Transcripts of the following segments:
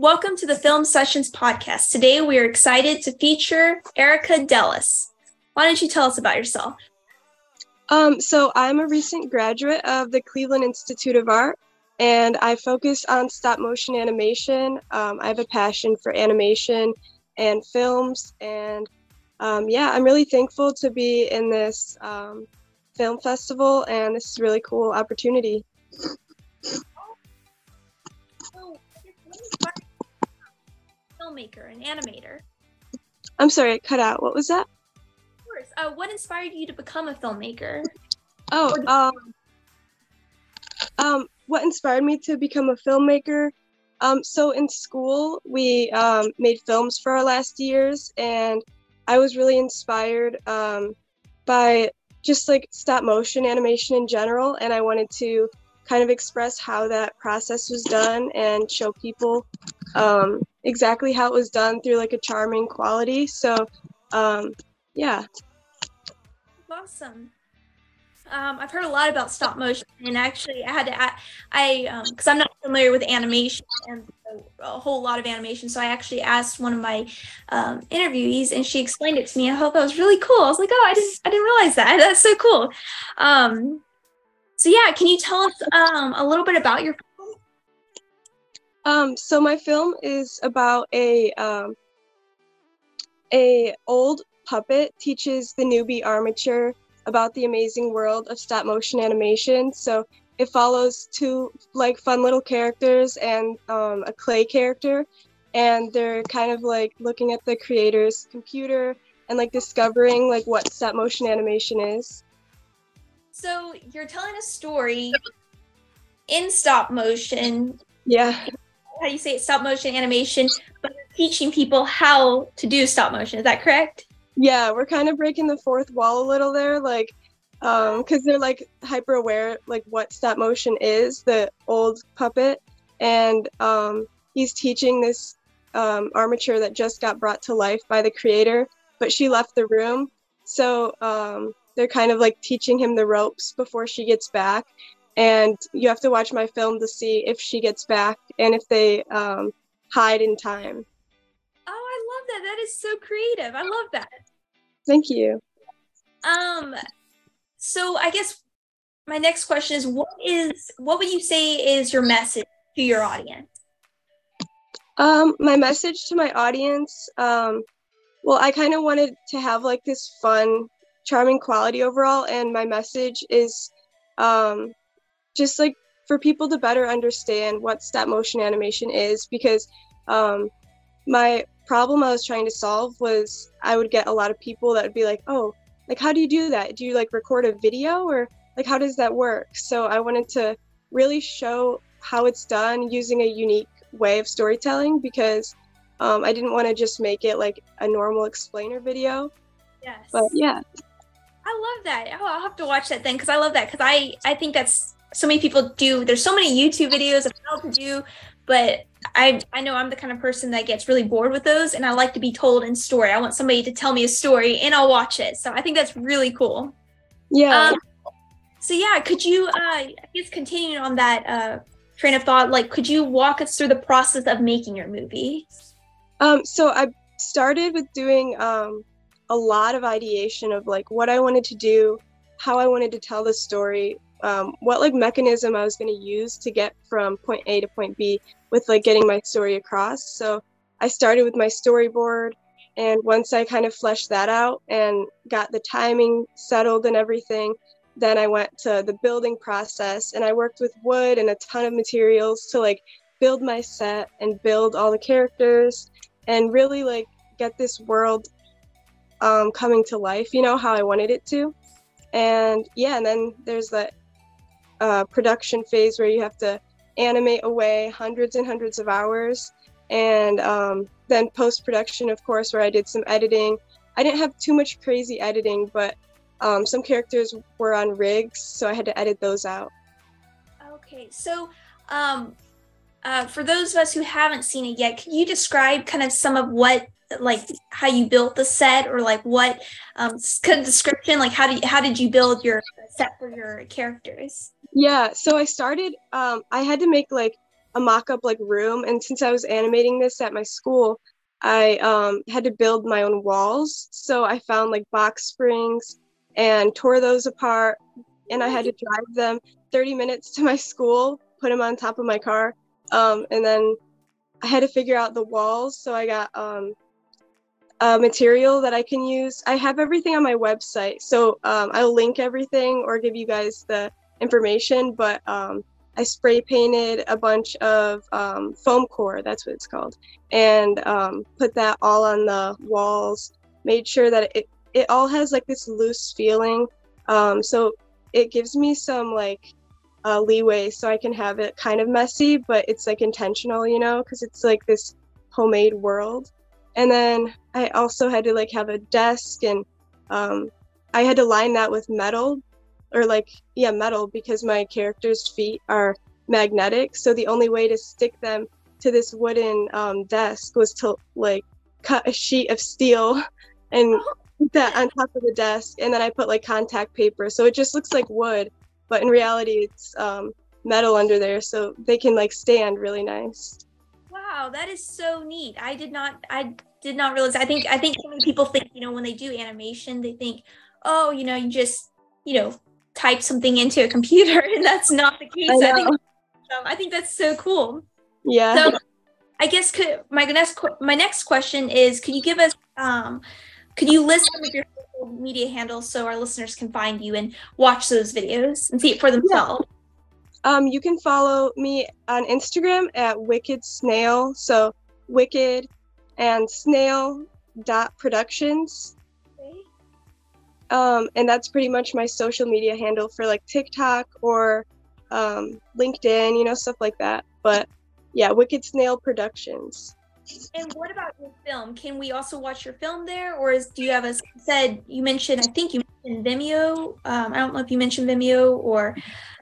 Welcome to the Film Sessions podcast. Today we are excited to feature Erika Delis. Why don't you tell us about yourself? Um, so I'm a recent graduate of the Cleveland Institute of Art, and I focus on stop motion animation. Um, I have a passion for animation and films, and um, yeah, I'm really thankful to be in this um, film festival, and this is a really cool opportunity. Filmmaker and animator. I'm sorry, it cut out. What was that? Of course. Uh, what inspired you to become a filmmaker? Oh, um, um, what inspired me to become a filmmaker? Um, so in school, we um, made films for our last years, and I was really inspired um, by just like stop motion animation in general, and I wanted to kind of express how that process was done and show people um, exactly how it was done through like a charming quality. So, um, yeah. Awesome. Um, I've heard a lot about stop motion, and actually, I had to, I, I because um, I'm not familiar with animation and a, whole lot of animation, so I actually asked one of my um, interviewees, and she explained it to me. I thought that was really cool. I was like, oh, I didn't, I didn't realize that. That's so cool. Um, so yeah, can you tell us um, a little bit about your um, so my film is about a um, a old puppet teaches the newbie armature about the amazing world of stop motion animation. So it follows two like fun little characters and um, a clay character, and they're kind of like looking at the creator's computer and like discovering like what stop motion animation is. So you're telling a story in stop motion. Yeah how you say it, stop motion animation, but teaching people how to do stop motion. Is that correct? Yeah, we're kind of breaking the fourth wall a little there, like, um, because they're like hyper aware, like what stop motion is, the old puppet, and um, he's teaching this um, armature that just got brought to life by the creator, but she left the room, so um, they're kind of like teaching him the ropes before she gets back, and you have to watch my film to see if she gets back and if they um, hide in time. Oh, I love that. That is so creative. I love that. Thank you. Um, so I guess my next question is, what is what would you say is your message to your audience? Um, my message to my audience, um, well, I kind of wanted to have like this fun, charming quality overall, and my message is um, just like for people to better understand what stop motion animation is because um, my problem I was trying to solve was I would get a lot of people that would be like, oh, like how do you do that? Do you like record a video or like how does that work? So I wanted to really show how it's done using a unique way of storytelling because um, I didn't want to just make it like a normal explainer video. Yes. But yeah. I love that. Oh, I'll have to watch that then because I love that because I I think that's so many people do there's so many youtube videos of how to do but i i know i'm the kind of person that gets really bored with those and i like to be told in story. I want somebody to tell me a story and i'll watch it. So i think that's really cool. Yeah. Um, so yeah could you uh i guess continuing on that uh train of thought like could you walk us through the process of making your movie? Um so i started with doing um a lot of ideation of like what i wanted to do how i wanted to tell the story um, what like mechanism I was going to use to get from point A to point B with like getting my story across. So I started with my storyboard, and once I kind of fleshed that out and got the timing settled and everything, then I went to the building process and I worked with wood and a ton of materials to like build my set and build all the characters and really like get this world um, coming to life, you know, how I wanted it to. And yeah, and then there's that uh, production phase where you have to animate away hundreds and hundreds of hours. And um, then post production, of course, where I did some editing. I didn't have too much crazy editing, but um, some characters were on rigs, so I had to edit those out. Okay, so um, uh, for those of us who haven't seen it yet, can you describe kind of some of what like how you built the set or like what um of description like how did how did you build your set for your characters? Yeah so i started um i had to make like a mock-up like room and since i was animating this at my school i um, had to build my own walls. So i found like box springs and tore those apart and i had to drive them 30 minutes to my school put them on top of my car um, and then i had to figure out the walls so i got um, uh, material that I can use. I have everything on my website, so um, I'll link everything or give you guys the information. But um, I spray painted a bunch of um, foam core, that's what it's called, and um, put that all on the walls. Made sure that it it all has like this loose feeling, um, so it gives me some like uh, leeway, so I can have it kind of messy, but it's like intentional, you know, because it's like this homemade world and then I also had to like have a desk and um, I had to line that with metal or like yeah metal because my character's feet are magnetic. So the only way to stick them to this wooden um, desk was to like cut a sheet of steel and put that on top of the desk. And then I put like contact paper. So it just looks like wood but in reality it's um, metal under there so they can like stand really nice Wow, that is so neat. I did not I did not realize. I think I think so many people think, you know, when they do animation, they think, "Oh, you know, you just, you know, type something into a computer." And that's not the case. I, I think um, I think that's so cool. Yeah. So I guess could, my next my next question is could you give us um could you list some of your social media handles so our listeners can find you and watch those videos and see it for themselves? Yeah. Um, you can follow me on Instagram at Wicked Snail. So Wicked and Snail dot Productions. Um, and that's pretty much my social media handle for like TikTok or um, LinkedIn, you know, stuff like that. But yeah, Wicked Snail Productions. And what about your film? Can we also watch your film there, or is do you have a said you mentioned? I think you mentioned Vimeo. Um, I don't know if you mentioned Vimeo or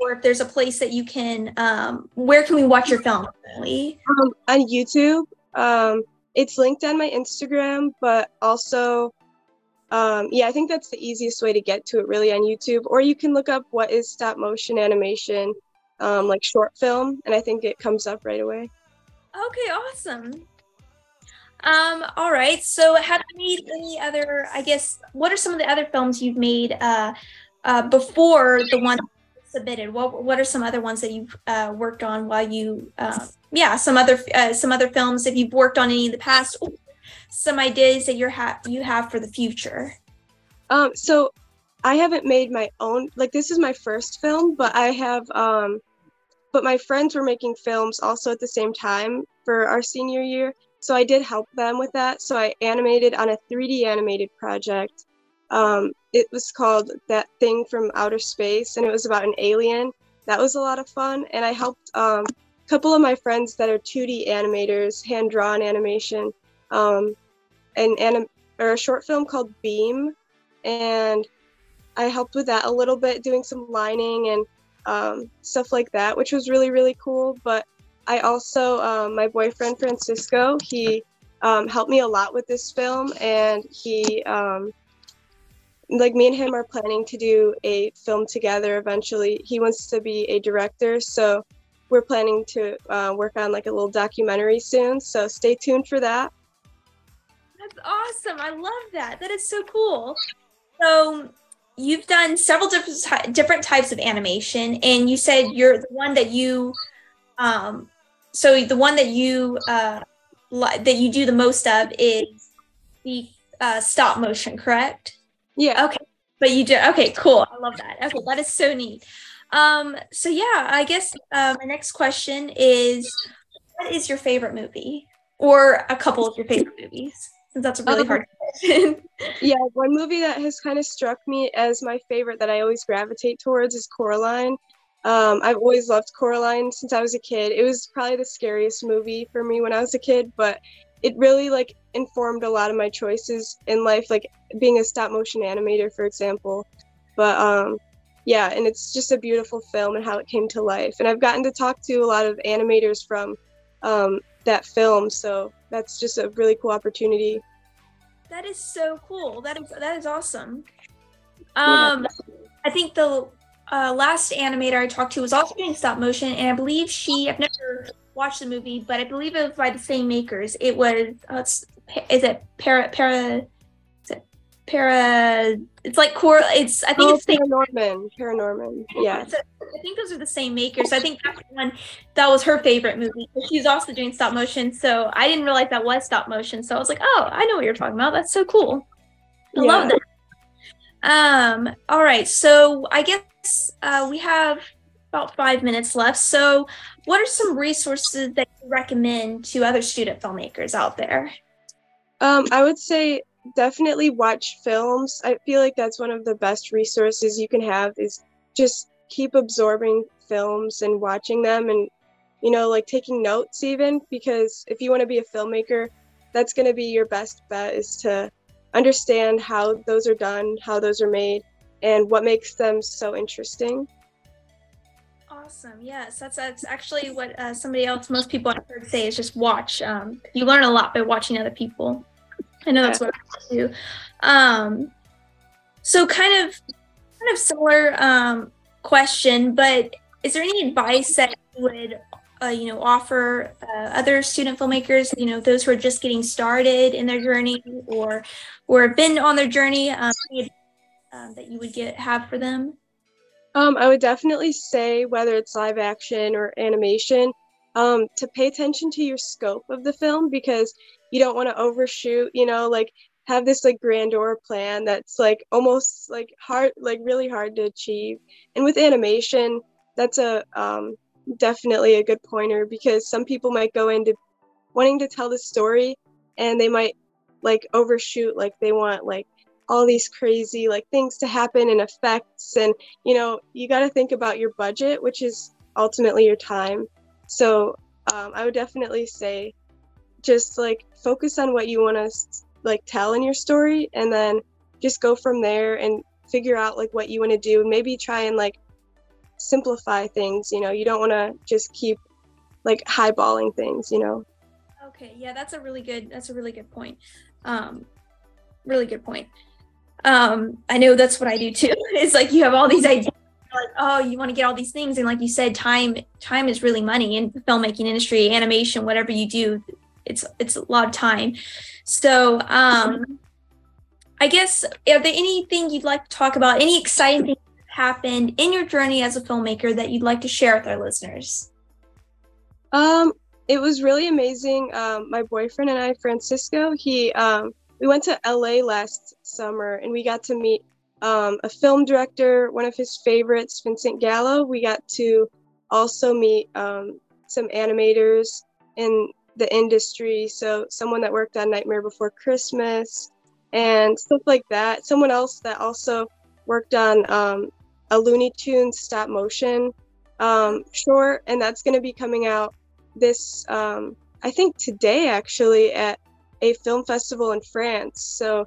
or if there's a place that you can. Um, where can we watch your film? Um, on YouTube. Um, it's linked on my Instagram, but also, um, yeah, I think that's the easiest way to get to it really on YouTube. Or you can look up what is stop motion animation, um, like short film, and I think it comes up right away. Okay, awesome. Um, all right. So have you made any other, I guess, what are some of the other films you've made uh, uh, before the one submitted? What what are some other ones that you've uh, worked on while you uh, yeah, some other uh, some other films if you've worked on any in the past, some ideas that you're ha- you have for the future. Um so I haven't made my own like this is my first film, but I have um but my friends were making films also at the same time for our senior year so I did help them with that. So I animated on a 3D animated project. Um, it was called That Thing from Outer Space, and it was about an alien. That was a lot of fun. And I helped um, a couple of my friends that are 2D animators, hand drawn animation, um, an anim- or a short film called Beam. And I helped with that a little bit, doing some lining and um, stuff like that, which was really, really cool. But I also, um, my boyfriend Francisco, he um, helped me a lot with this film, and he, um, like, me and him are planning to do a film together eventually. He wants to be a director, so we're planning to uh, work on like a little documentary soon. So stay tuned for that. That's awesome! I love that. That is so cool. So you've done several different different types of animation, and you said you're the one that you um, so the one that you uh, li- that you do the most of is the uh, stop motion, correct? Yeah. Okay. But you do okay. Cool. I love that. Okay, that is so neat. Um, so yeah, I guess uh, my next question is, what is your favorite movie, or a couple of your favorite movies? Since that's a really um, hard question. yeah, one movie that has kind of struck me as my favorite that I always gravitate towards is Coraline. Um, I've always loved Coraline since I was a kid. It was probably the scariest movie for me when I was a kid, but it really like informed a lot of my choices in life, like being a stop motion animator, for example. But um, yeah, and it's just a beautiful film and how it came to life. And I've gotten to talk to a lot of animators from um, that film, so that's just a really cool opportunity. That is so cool. That is that is awesome. Um, yeah. I think the uh, last animator I talked to was also doing stop motion, and I believe she, I've never watched the movie, but I believe it was by the same makers. It was uh, is it para para is it para it's like core it's I think Oh, it's Paranorman. Paranorman. Yeah. so I think those are the same makers. I think that's the one that was her favorite movie. She's also doing stop motion, so I didn't realize that was stop motion. So I was like, oh, I know what you're talking about. That's so cool. I love that. Um. All right. So I guess uh, we have about five minutes left. So, what are some resources that you recommend to other student filmmakers out there? Um, I would say definitely watch films. I feel like that's one of the best resources you can have is just keep absorbing films and watching them and you know like taking notes even because if you want to be a filmmaker that's going to be your best bet is to understand how those are done how those are made and what makes them so interesting Awesome. Yes, that's that's actually what uh, somebody else, most people I've heard say is just watch. Um, you learn a lot by watching other people. I know that's what I do. Um, so kind of, kind of similar um, question, but is there any advice that you would, uh, you know, offer uh, other student filmmakers? You know, those who are just getting started in their journey or or have been on their journey, um, um, that you would get have for them? Um, I would definitely say whether it's live action or animation, um, to pay attention to your scope of the film because you don't want to overshoot, you know, like have this like grandeur plan that's like almost like hard, like really hard to achieve. And with animation, that's a um, definitely a good pointer because some people might go into wanting to tell the story and they might like overshoot, like they want like all these crazy like things to happen and effects. And you know you got to think about your budget which is ultimately your time. So um, i would definitely say just like focus on what you want to like tell in your story and then just go from there and figure out like what you want to do. Maybe try and like simplify things you know. You don't want to just keep like highballing things you know. Okay, yeah, that's a really good that's a really good point. Um really good point. Um I know that's what I do too. It's like you have all these ideas like oh, you want to get all these things and like you said time time is really money in the filmmaking industry, animation, whatever you do, it's it's a lot of time. So, um I guess are there anything you'd like to talk about? Any exciting things that happened in your journey as a filmmaker that you'd like to share with our listeners? Um, it was really amazing. Um, my boyfriend and I, Francisco, he um, we went to LA last summer and we got to meet um, a film director, one of his favorites, Vincent Gallo. We got to also meet um, some animators in the industry. So someone that worked on Nightmare Before Christmas and stuff like that. Someone else that also worked on um, a Looney Tunes stop motion um, short, and that's going to be coming out this um, I think today actually at a film festival in France. So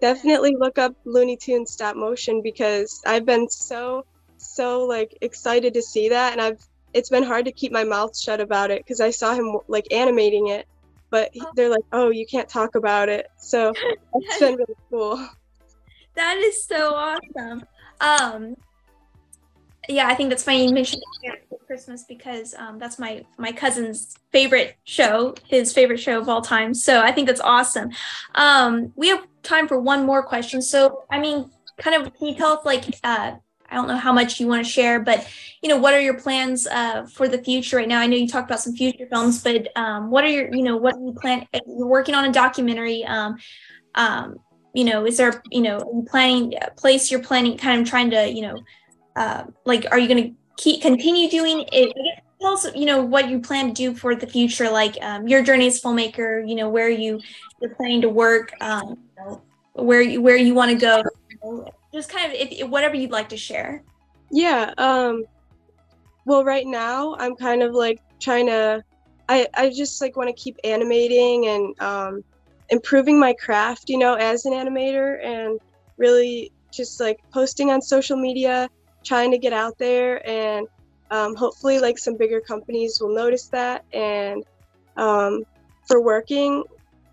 definitely look up Looney Tunes stop motion because I've been so so like excited to see that. And I've it's been hard to keep my mouth shut about it because I saw him like animating it but he- they're like oh you can't talk about it. So it's been really cool. That is so awesome. Um, yeah, I think that's funny you mentioned Nightmare Before Christmas because um, that's my my cousin's favorite show, his favorite show of all time. So I think that's awesome. Um, we have time for one more question. So I mean, kind of, can you tell us like uh, I don't know how much you want to share, but you know, what are your plans uh, for the future right now? I know you talked about some future films, but um, what are your you know what do you plan? You're working on a documentary. Um, um, you know, is there you know planning place you're planning kind of trying to you know uh, like are you going to keep continue doing it tell us you know what you plan to do for the future like um, your journey as filmmaker you know where you you're planning to work um, where you where you want to go just kind of if, whatever you'd like to share Yeah. Um well right now I'm kind of like trying to I I just like want to keep animating and um improving my craft, you know, as an animator and really just like posting on social media, trying to get out there and um, hopefully like some bigger companies will notice that and um, for working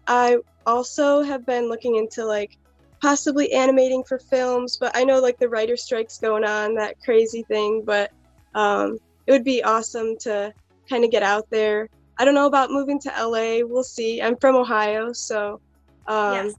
I also have been looking into like possibly animating for films, but I know like the writer strike's going on, that crazy thing. But um, it would be awesome to kind of get out there I don't know about moving to LA. We'll see. I'm from Ohio, so um, Yes.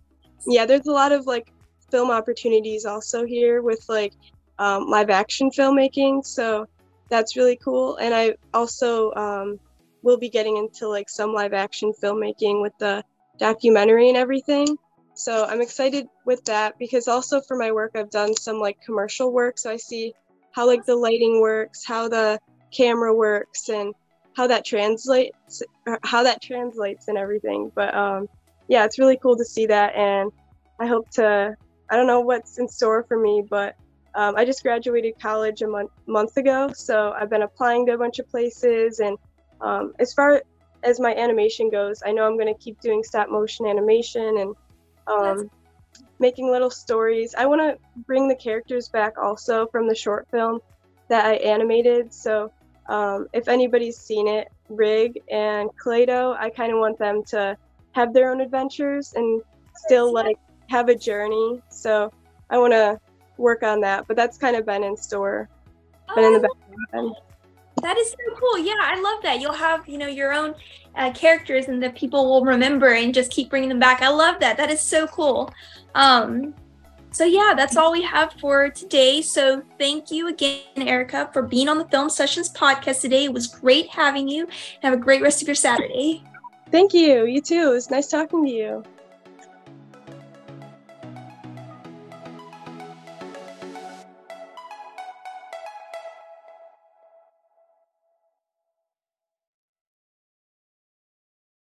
yeah, there's a lot of like film opportunities also here with like um, live action filmmaking. So that's really cool. And I also um, will be getting into like some live action filmmaking with the documentary and everything. So I'm excited with that because also for my work, I've done some like commercial work. So I see how like the lighting works, how the camera works, and how that translates, how that translates and everything. But um, yeah, it's really cool to see that. And I hope to, I don't know what's in store for me, but um, I just graduated college a month, month ago. So I've been applying to a bunch of places. And um, as far as my animation goes, I know I'm going to keep doing stop motion animation and um, making little stories. I want to bring the characters back also from the short film that I animated. So um, if anybody's seen it, Rig and Kaleido, I kind of want them to have their own adventures and still like have a journey. So I want to work on that, but that's kind of been in store, been in the background. That is so cool. Yeah, I love that. You'll have, you know, your own uh, characters and that people will remember and just keep bringing them back. I love that. That is so cool. Um, so yeah, that's all we have for today. So thank you again, Erika, for being on the Film Sessions podcast today. It was great having you. Have a great rest of your Saturday. Thank you. You too. It was nice talking to you.